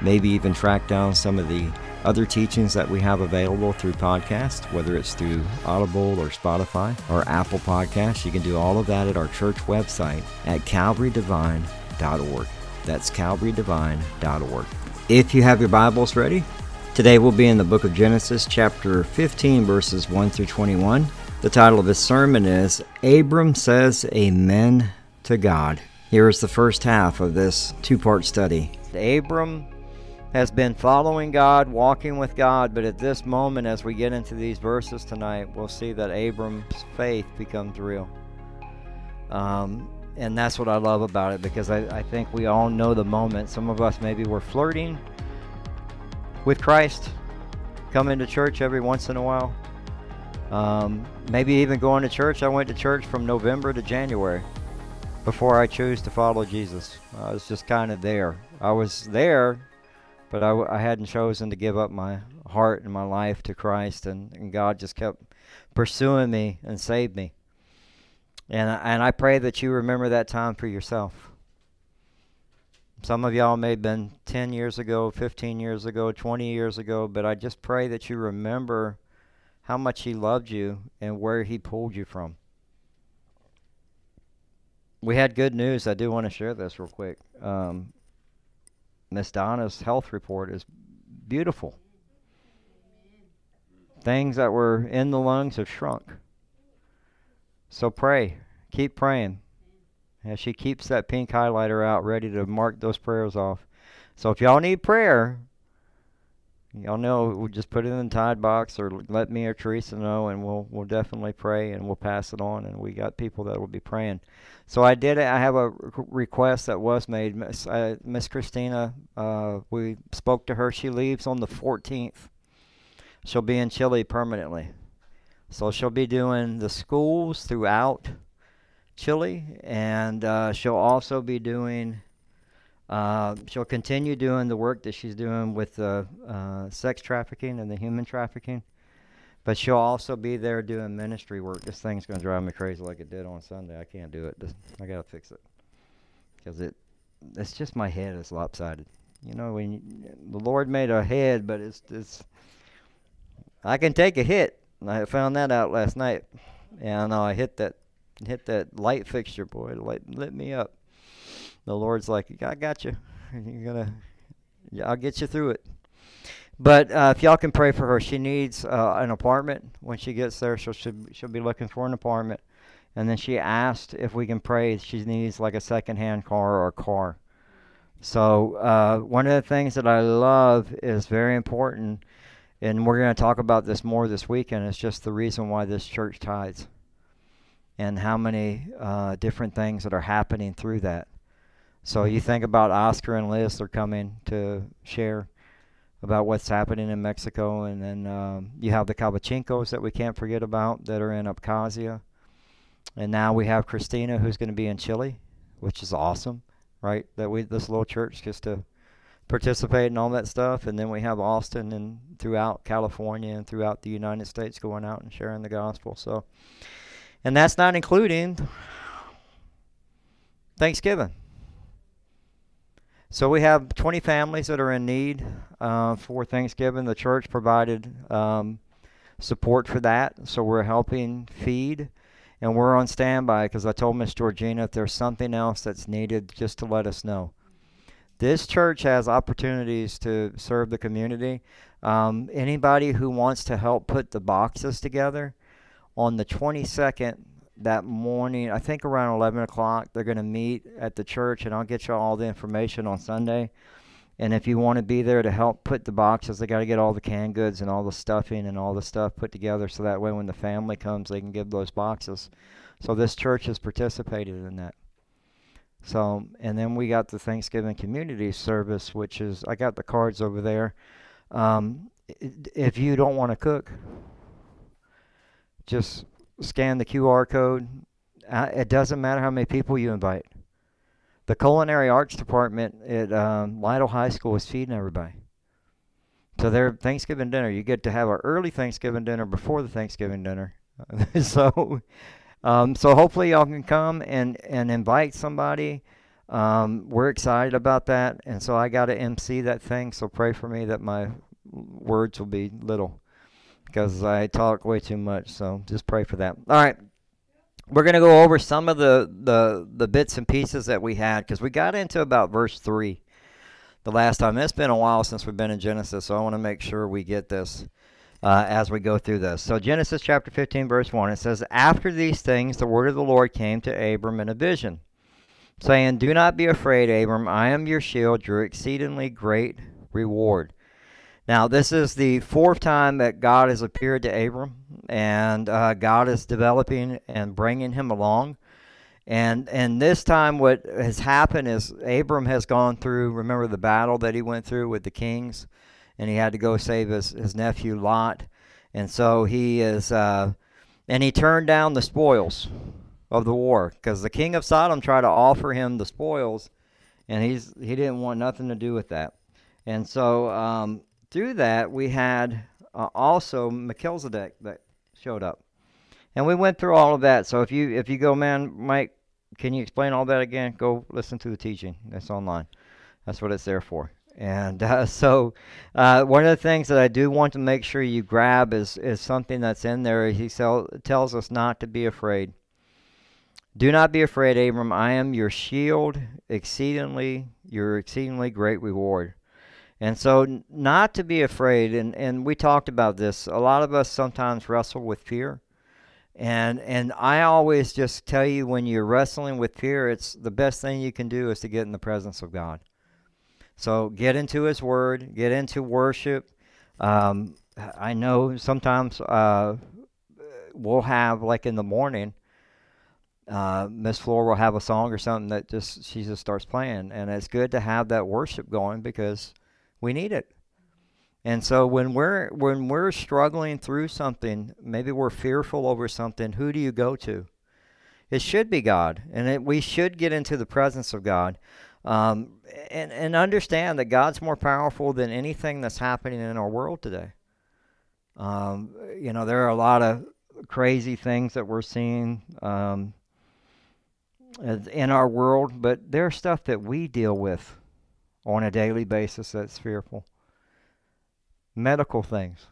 maybe even track down some of the other teachings that we have available through podcast, whether it's through Audible or Spotify or Apple Podcasts. You can do all of that at our church website at calvarydevine.org. That's calvarydevine.org. If you have your Bibles ready, today we'll be in the book of Genesis, chapter 15, verses 1 through 21. The title of this sermon is Abram Says Amen to God. Here is the first half of this two part study. Abram has been following God, walking with God, but at this moment, as we get into these verses tonight, we'll see that Abram's faith becomes real. Um, and that's what I love about it because I, I think we all know the moment. Some of us maybe we're flirting with Christ, coming to church every once in a while. Um, maybe even going to church. I went to church from November to January before I chose to follow Jesus. I was just kind of there. I was there but I, I hadn't chosen to give up my heart and my life to Christ, and, and God just kept pursuing me and saved me. And and I pray that you remember that time for yourself. Some of y'all may have been 10 years ago, 15 years ago, 20 years ago, but I just pray that you remember how much He loved you and where He pulled you from. We had good news. I do want to share this real quick. Um, Miss Donna's health report is beautiful. Things that were in the lungs have shrunk. So pray. Keep praying. As she keeps that pink highlighter out ready to mark those prayers off. So if y'all need prayer, y'all know we'll just put it in the tithe box or let me or Teresa know and we'll we'll definitely pray and we'll pass it on and we got people that will be praying. So I did. I have a request that was made. Miss, uh, Miss Christina, uh, we spoke to her. She leaves on the 14th. She'll be in Chile permanently. So she'll be doing the schools throughout Chile, and uh, she'll also be doing. Uh, she'll continue doing the work that she's doing with the uh, sex trafficking and the human trafficking. But she'll also be there doing ministry work. This thing's going to drive me crazy like it did on Sunday. I can't do it. I got to fix it. Because it, it's just my head is lopsided. You know, when you, the Lord made a head, but it's, it's, I can take a hit. I found that out last night. And I hit that, hit that light fixture, boy. Light lit me up. The Lord's like, I got you. You're to, I'll get you through it. But uh, if y'all can pray for her, she needs uh, an apartment when she gets there. She'll, she'll be looking for an apartment. And then she asked if we can pray. She needs like a secondhand car or a car. So uh, one of the things that I love is very important, and we're going to talk about this more this weekend. It's just the reason why this church tithes, and how many uh, different things that are happening through that. So you think about Oscar and Liz; they're coming to share about what's happening in Mexico. And then um, you have the Kabachinkos that we can't forget about that are in Abkhazia. And now we have Christina who's going to be in Chile, which is awesome, right? That we this little church gets to participate in all that stuff. And then we have Austin and throughout California and throughout the United States going out and sharing the gospel. So, and that's not including Thanksgiving. So we have 20 families that are in need uh, for Thanksgiving. The church provided um, support for that, so we're helping feed, and we're on standby because I told Miss Georgina if there's something else that's needed, just to let us know. This church has opportunities to serve the community. Um, anybody who wants to help put the boxes together, on the 22nd, that morning. I think around 11 o'clock, they're going to meet at the church, and I'll get you all the information on Sunday. And if you want to be there to help put the boxes, they got to get all the canned goods and all the stuffing and all the stuff put together so that way when the family comes, they can give those boxes. So this church has participated in that. So, and then we got the Thanksgiving community service, which is, I got the cards over there. Um, if you don't want to cook, just scan the QR code. Uh, it doesn't matter how many people you invite. The culinary arts department at um, Lytle High School is feeding everybody. So their Thanksgiving dinner, you get to have an early Thanksgiving dinner before the Thanksgiving dinner. so, um, so hopefully y'all can come and and invite somebody. Um, we're excited about that, and so I got to MC that thing. So pray for me that my words will be little because I talk way too much. So just pray for that. All right. We're going to go over some of the, the, the bits and pieces that we had because we got into about verse 3 the last time. It's been a while since we've been in Genesis, so I want to make sure we get this uh, as we go through this. So, Genesis chapter 15, verse 1, it says, After these things, the word of the Lord came to Abram in a vision, saying, Do not be afraid, Abram. I am your shield, your exceedingly great reward. Now, this is the fourth time that God has appeared to Abram, and uh, God is developing and bringing him along. And and this time, what has happened is Abram has gone through. Remember the battle that he went through with the kings, and he had to go save his his nephew Lot, and so he is, uh, and he turned down the spoils of the war because the king of Sodom tried to offer him the spoils, and he's he didn't want nothing to do with that. And so um, through that, we had uh, also Melchizedek that showed up, and we went through all of that. So if you if you go, man, Mike, can you explain all that again? Go listen to the teaching that's online. That's what it's there for. And uh, so, uh, one of the things that I do want to make sure you grab is is something that's in there. He sell, tells us not to be afraid. Do not be afraid, Abram. I am your shield, exceedingly your exceedingly great reward. And so, not to be afraid, and, and we talked about this. A lot of us sometimes wrestle with fear. And, and I always just tell you when you're wrestling with fear, it's the best thing you can do is to get in the presence of God. So, get into His Word, get into worship. Um, I know sometimes uh, we'll have, like in the morning, uh, Miss Flora will have a song or something that just she just starts playing, and it's good to have that worship going because we need it. And so when we're when we're struggling through something, maybe we're fearful over something, who do you go to? It should be God, and it, we should get into the presence of God, um, and and understand that God's more powerful than anything that's happening in our world today. Um, you know, there are a lot of crazy things that we're seeing um, in our world, but there's stuff that we deal with on a daily basis that's fearful. Medical things.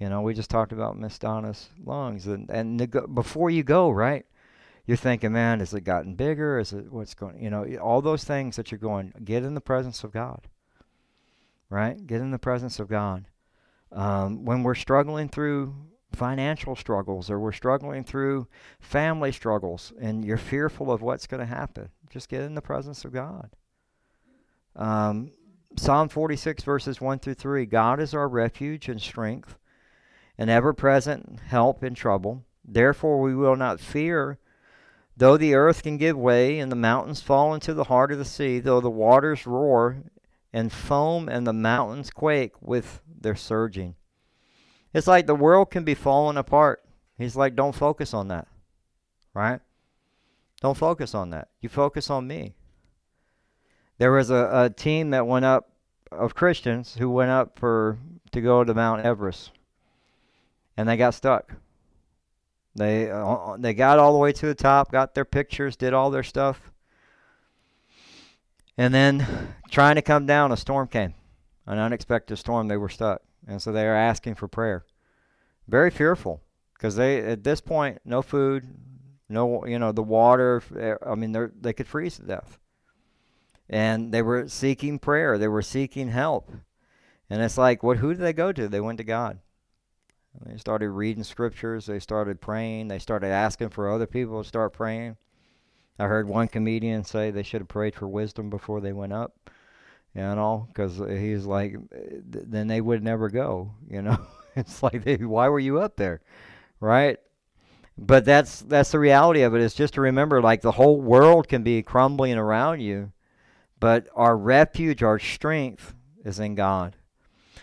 You know, we just talked about Miss Donna's lungs, and and the, before you go, right, you're thinking, man, has it gotten bigger? Is it what's going? You know, all those things that you're going. Get in the presence of God. Right, get in the presence of God. Um, when we're struggling through financial struggles or we're struggling through family struggles, and you're fearful of what's going to happen, just get in the presence of God. Um, Psalm 46, verses 1 through 3 God is our refuge and strength, an ever present help in trouble. Therefore, we will not fear, though the earth can give way and the mountains fall into the heart of the sea, though the waters roar and foam and the mountains quake with their surging. It's like the world can be falling apart. He's like, don't focus on that, right? Don't focus on that. You focus on me. There was a, a team that went up of Christians who went up for to go to Mount Everest, and they got stuck. They uh, they got all the way to the top, got their pictures, did all their stuff, and then trying to come down, a storm came, an unexpected storm. They were stuck, and so they are asking for prayer. Very fearful because they at this point no food, no you know the water. I mean they they could freeze to death and they were seeking prayer. They were seeking help. And it's like, what? Who did they go to? They went to God. They started reading scriptures. They started praying. They started asking for other people to start praying. I heard one comedian say they should have prayed for wisdom before they went up, you know, because he's like, then they would never go, you know. it's like, they, why were you up there, right? But that's that's the reality of it. it. Is just to remember, like the whole world can be crumbling around you, but our refuge, our strength, is in God.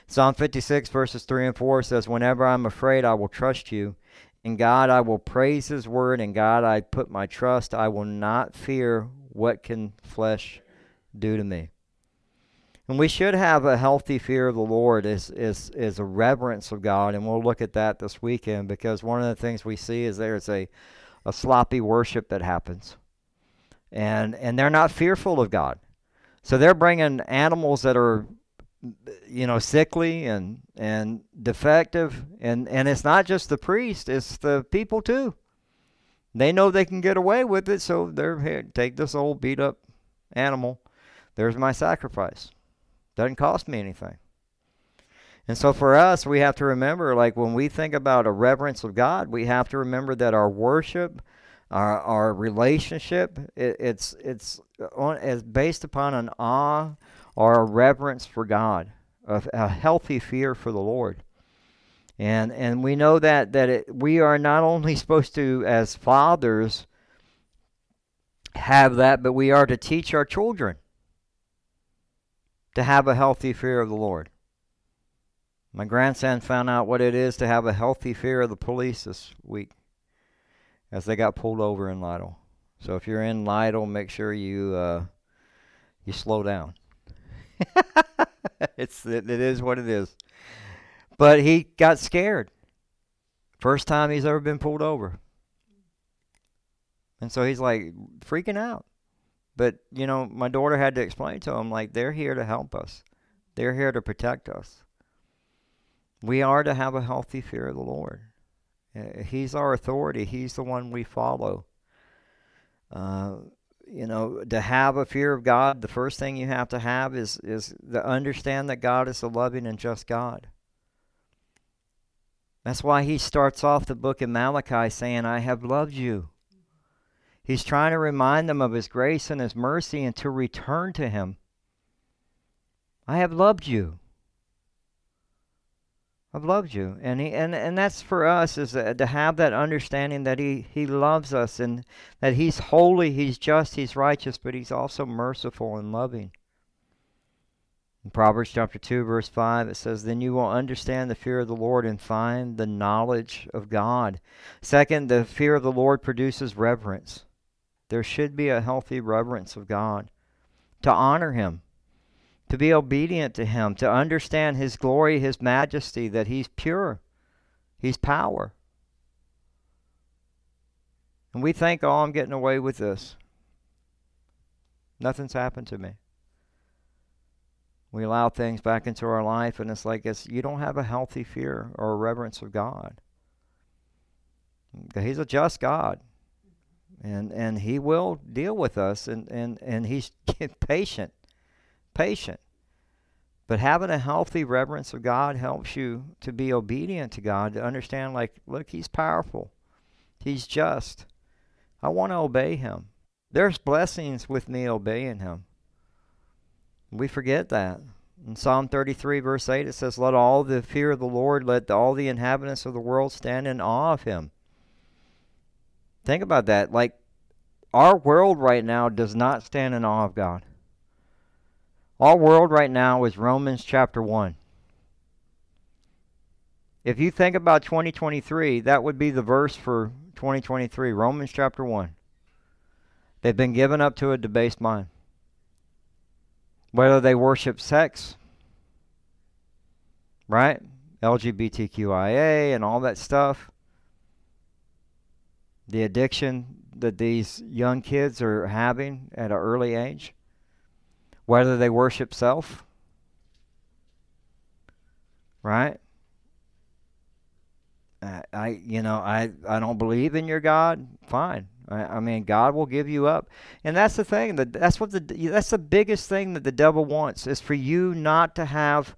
Psalm 56 verses 3 and 4 says, "Whenever I'm afraid, I will trust you." In God I will praise his word, in God I put my trust. I will not fear what can flesh do to me. And we should have a healthy fear of the Lord is, is, is a reverence of God. And we'll look at that this weekend because one of the things we see is there's a, a sloppy worship that happens. And, and they're not fearful of God. So they're bringing animals that are you know sickly and and defective and and it's not just the priest it's the people too. They know they can get away with it so they're here take this old beat up animal. There's my sacrifice. Doesn't cost me anything. And so for us we have to remember like when we think about a reverence of god we have to remember that our worship our our relationship it, it's it's uh, on, is based upon an awe or a reverence for God, a, a healthy fear for the Lord. And and we know that that it, we are not only supposed to as fathers have that, but we are to teach our children to have a healthy fear of the Lord. My grandson found out what it is to have a healthy fear of the police this week as they got pulled over in Lytle. So if you're in Lytle, make sure you uh, you slow down. it's it, it is what it is. But he got scared. First time he's ever been pulled over. And so he's like freaking out. But, you know, my daughter had to explain to him, like, they're here to help us, they're here to protect us. We are to have a healthy fear of the Lord. Uh, he's our authority, He's the one we follow. Uh, you know, to have a fear of God, the first thing you have to have is is to understand that God is a loving and just God. That's why he starts off the book in Malachi saying, I have loved you. He's trying to remind them of his grace and his mercy and to return to him. I have loved you. I've loved you. And he and, and that's for us is to have that understanding that he, he loves us and that he's holy, he's just, he's righteous, but he's also merciful and loving. In Proverbs chapter 2 verse 5 it says then you will understand the fear of the Lord and find the knowledge of God. Second, the fear of the Lord produces reverence. There should be a healthy reverence of God to honor him to be obedient to Him, to understand His glory, His majesty, that He's pure, He's power. And we think, oh, I'm getting away with this. Nothing's happened to me. We allow things back into our life, and it's like it's, you don't have a healthy fear or a reverence of God. He's a just God. And and he will deal with us and, and, and he's patient patient. But having a healthy reverence of God helps you to be obedient to God, to understand, like, look, He's powerful, He's just. I want to obey Him. There's blessings with me obeying Him. We forget that. In Psalm 33, verse 8, it says, Let all the fear of the Lord, let all the inhabitants of the world stand in awe of Him. Think about that. Like, our world right now does not stand in awe of God. Our world right now is Romans chapter 1. If you think about 2023, that would be the verse for 2023, Romans chapter 1. They've been given up to a debased mind. Whether they worship sex, right? LGBTQIA and all that stuff. The addiction that these young kids are having at an early age whether they worship self, right? I, you know, I, I don't believe in your God. Fine. I, mean, God will give you up, and that's the thing. That that's what the that's the biggest thing that the devil wants is for you not to have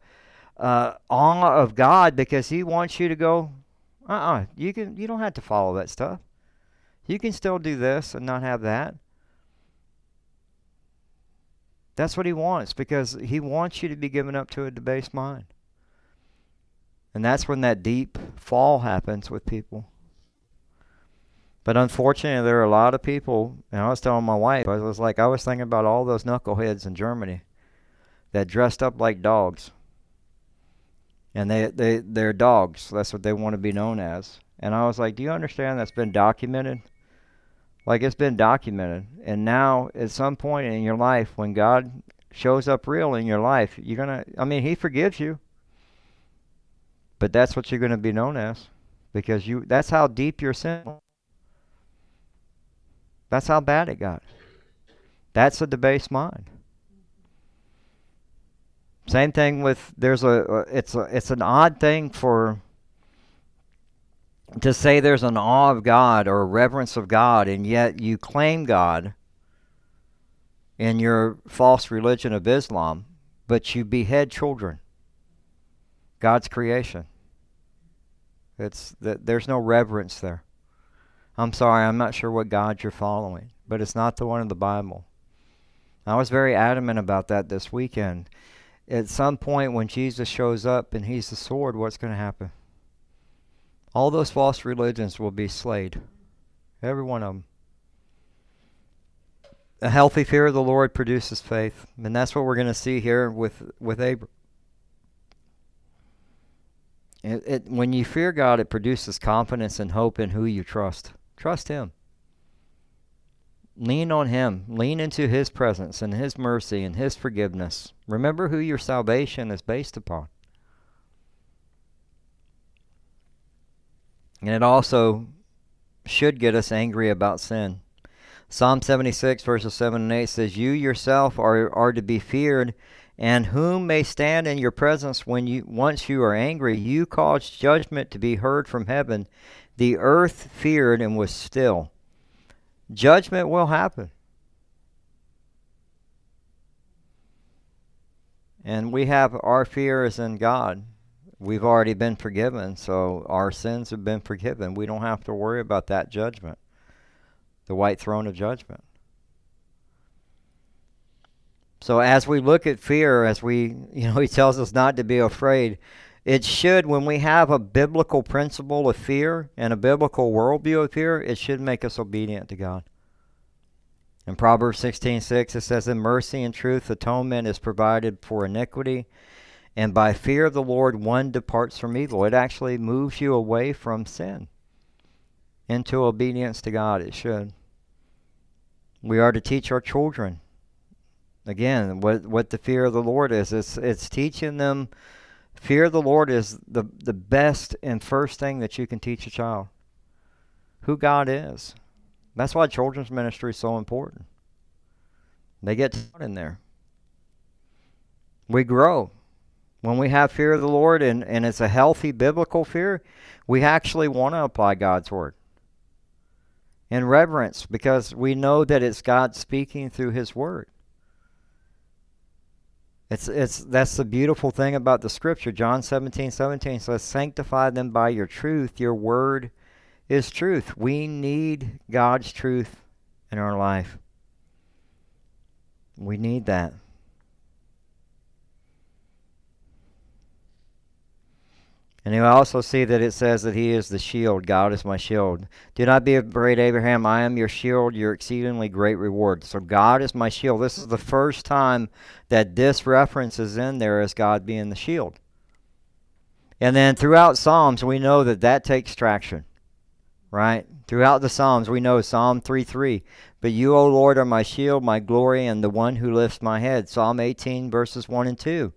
uh, awe of God because he wants you to go Uh-uh. You can you don't have to follow that stuff. You can still do this and not have that. That's what he wants because he wants you to be given up to a debased mind. And that's when that deep fall happens with people. But unfortunately, there are a lot of people, and I was telling my wife, I was like, I was thinking about all those knuckleheads in Germany that dressed up like dogs. And they, they, they're dogs. That's what they want to be known as. And I was like, do you understand that's been documented? Like it's been documented. And now, at some point in your life, when God shows up real in your life, you're going to, I mean, He forgives you. But that's what you're going to be known as. Because you that's how deep your sin that's how bad it got. That's a debased mind. Same thing with there's a it's a it's an odd thing for to say there's an awe of God or a reverence of God and yet you claim God in your false religion of Islam, but you behead children. God's creation. It's that there's no reverence there. I'm sorry, I'm not sure what God you're following, but it's not the one in the Bible. I was very adamant about that this weekend. At some point, when Jesus shows up and he's the sword, what's going to happen? All those false religions will be slayed. Every one of them. A healthy fear of the Lord produces faith, and that's what we're going to see here with with Abram. It, it, when you fear God, it produces confidence and hope in who you trust. Trust Him. Lean on Him. Lean into His presence and His mercy and His forgiveness. Remember who your salvation is based upon. And it also should get us angry about sin. Psalm 76, verses 7 and 8 says, You yourself are, are to be feared, and whom may stand in your presence when you once you are angry? You cause judgment to be heard from heaven, the earth feared and was still. Judgment will happen. And we have our fears in God. We've already been forgiven, so our sins have been forgiven. We don't have to worry about that judgment, the white throne of judgment. So as we look at fear, as we, you know, he tells us not to be afraid, it should, when we have a biblical principle of fear and a biblical worldview of fear, it should make us obedient to God. In Proverbs 16:6 it says, "In mercy and truth atonement is provided for iniquity, and by fear of the Lord one departs from evil." It actually moves you away from sin into obedience to God. It should. We are to teach our children. Again, what what the fear of the Lord is. It's it's teaching them Fear of the Lord is the, the best and first thing that you can teach a child. Who God is. That's why children's ministry is so important. They get taught in there. We grow. When we have fear of the Lord and, and it's a healthy biblical fear, we actually want to apply God's word. In reverence, because we know that it's God speaking through his word. It's it's that's the beautiful thing about the scripture. John 17, 17 says, Sanctify them by your truth. Your word is truth. We need God's truth in our life. We need that. And you also see that it says that he is the shield. God is my shield. Do not be afraid, Abraham. I am your shield, your exceedingly great reward. So God is my shield. This is the first time that this reference is in there as God being the shield. And then throughout Psalms, we know that that takes traction, right? Throughout the Psalms, we know Psalm 3 3. But you, O Lord, are my shield, my glory, and the one who lifts my head. Psalm 18, verses 1 and 2.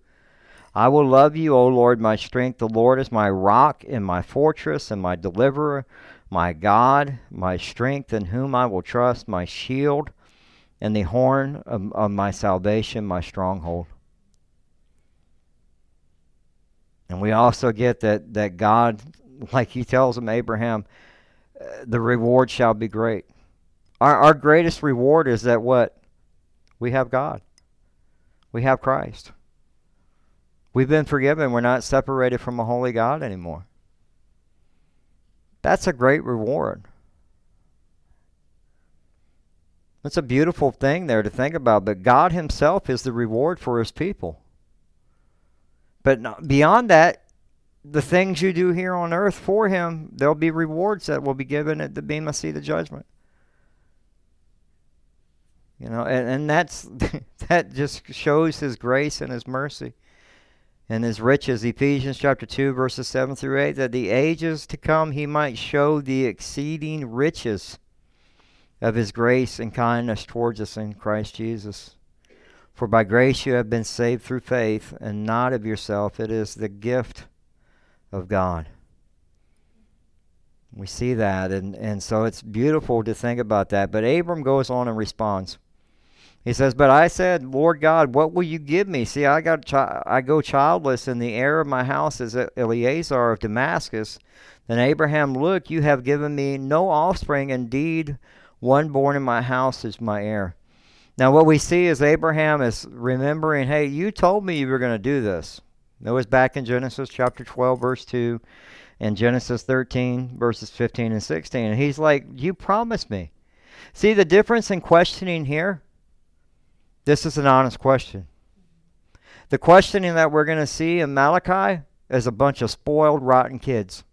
I will love you, O Lord, my strength. The Lord is my rock and my fortress and my deliverer, my God, my strength, in whom I will trust, my shield and the horn of, of my salvation, my stronghold. And we also get that, that God, like he tells him, Abraham, the reward shall be great. Our, our greatest reward is that what? We have God. We have Christ. We've been forgiven. We're not separated from a holy God anymore. That's a great reward. That's a beautiful thing there to think about. But God Himself is the reward for His people. But beyond that, the things you do here on earth for Him, there'll be rewards that will be given at the Bema seat of judgment. You know, and, and that's that just shows His grace and His mercy and His riches. Ephesians chapter two, verses seven through eight, that the ages to come He might show the exceeding riches of his grace and kindness towards us in Christ Jesus. For by grace you have been saved through faith, and not of yourself. It is the gift of God. We see that, and, and so it's beautiful to think about that. But Abram goes on and responds. He says, "But I said, Lord God, what will you give me? See, I got chi- I go childless, and the heir of my house is Eleazar of Damascus." Then Abraham, look, you have given me no offspring. Indeed, one born in my house is my heir. Now, what we see is Abraham is remembering, hey, you told me you were going to do this. That was back in Genesis chapter 12, verse 2, and Genesis 13, verses 15 and 16. And he's like, You promised me. See the difference in questioning here? This is an honest question. The questioning that we're going to see in Malachi is a bunch of spoiled, rotten kids.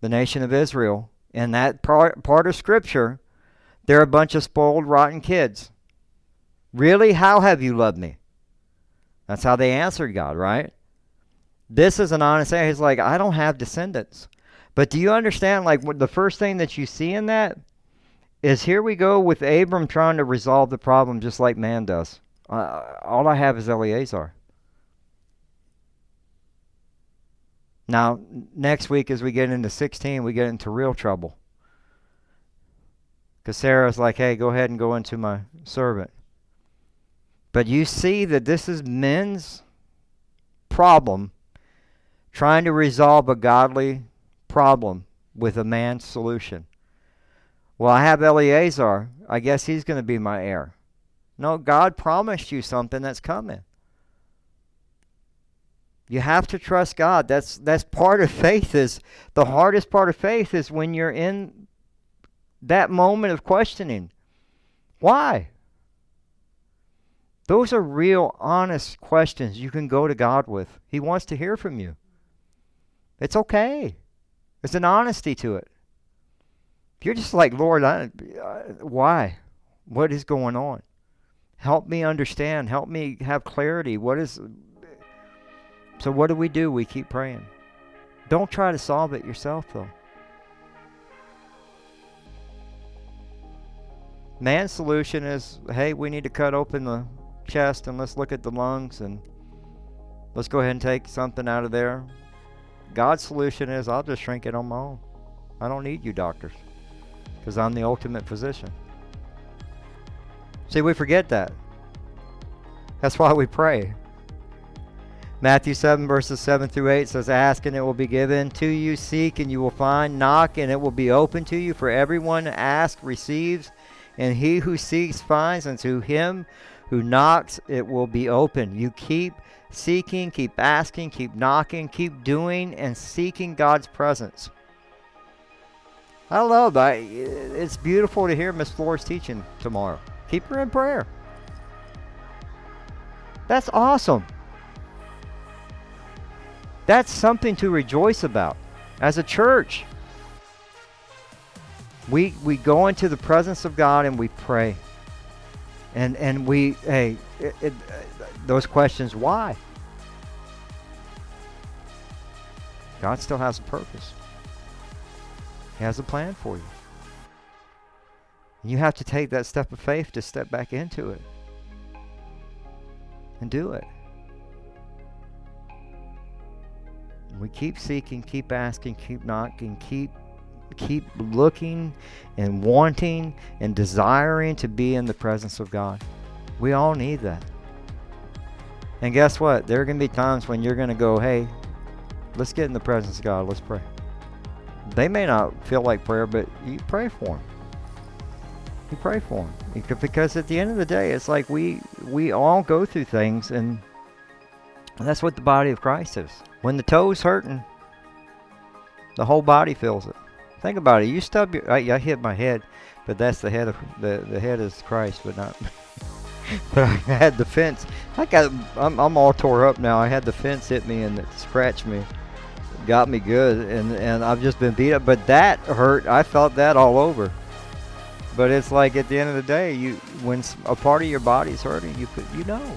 The nation of Israel in that part, part of Scripture, they're a bunch of spoiled, rotten kids. Really? How have you loved me? That's how they answered God, right? This is an honest answer. He's like, I don't have descendants. But do you understand? Like, the first thing that you see in that is here we go with Abram trying to resolve the problem just like man does. Uh, all I have is Eleazar. Now, next week, as we get into 16, we get into real trouble. Because Sarah's like, hey, go ahead and go into my servant. But you see that this is men's problem trying to resolve a godly problem with a man's solution. Well, I have Eleazar. I guess he's going to be my heir. No, God promised you something that's coming. You have to trust God. That's that's part of faith is the hardest part of faith is when you're in that moment of questioning. Why? Those are real honest questions you can go to God with. He wants to hear from you. It's okay. There's an honesty to it. You're just like, Lord, I, uh, why? What is going on? Help me understand. Help me have clarity. What is so what do we do? We keep praying. Don't try to solve it yourself, though. Man's solution is hey, we need to cut open the chest and let's look at the lungs and let's go ahead and take something out of there. God's solution is I'll just shrink it on my own. I don't need you doctors because I'm the ultimate physician. See, we forget that. That's why we pray. Matthew 7, verses 7 through 8 says, Ask and it will be given to you, seek and you will find, knock and it will be open to you. For everyone asks receives, and he who seeks finds, and to him who knocks it will be open. You keep seeking, keep asking, keep knocking, keep doing, and seeking God's presence. I love that. It's beautiful to hear Miss Flores teaching tomorrow. Keep her in prayer. That's awesome. That's something to rejoice about as a church. We we go into the presence of God and we pray. And and we hey it, it, those questions why? God still has a purpose. He has a plan for you. You have to take that step of faith to step back into it and do it. We keep seeking, keep asking, keep knocking, keep keep looking and wanting and desiring to be in the presence of God. We all need that. And guess what? There are going to be times when you're going to go, "Hey, let's get in the presence of God. Let's pray." They may not feel like prayer, but you pray for them. You pray for them because at the end of the day, it's like we we all go through things, and that's what the body of Christ is. When the toe's hurting, The whole body feels it. Think about it. You stub your. I, I hit my head, but that's the head of the the head is Christ, but not. but I had the fence. I got. I'm I'm all tore up now. I had the fence hit me and it scratched me, got me good, and and I've just been beat up. But that hurt. I felt that all over. But it's like at the end of the day, you when a part of your body's hurting, you you know.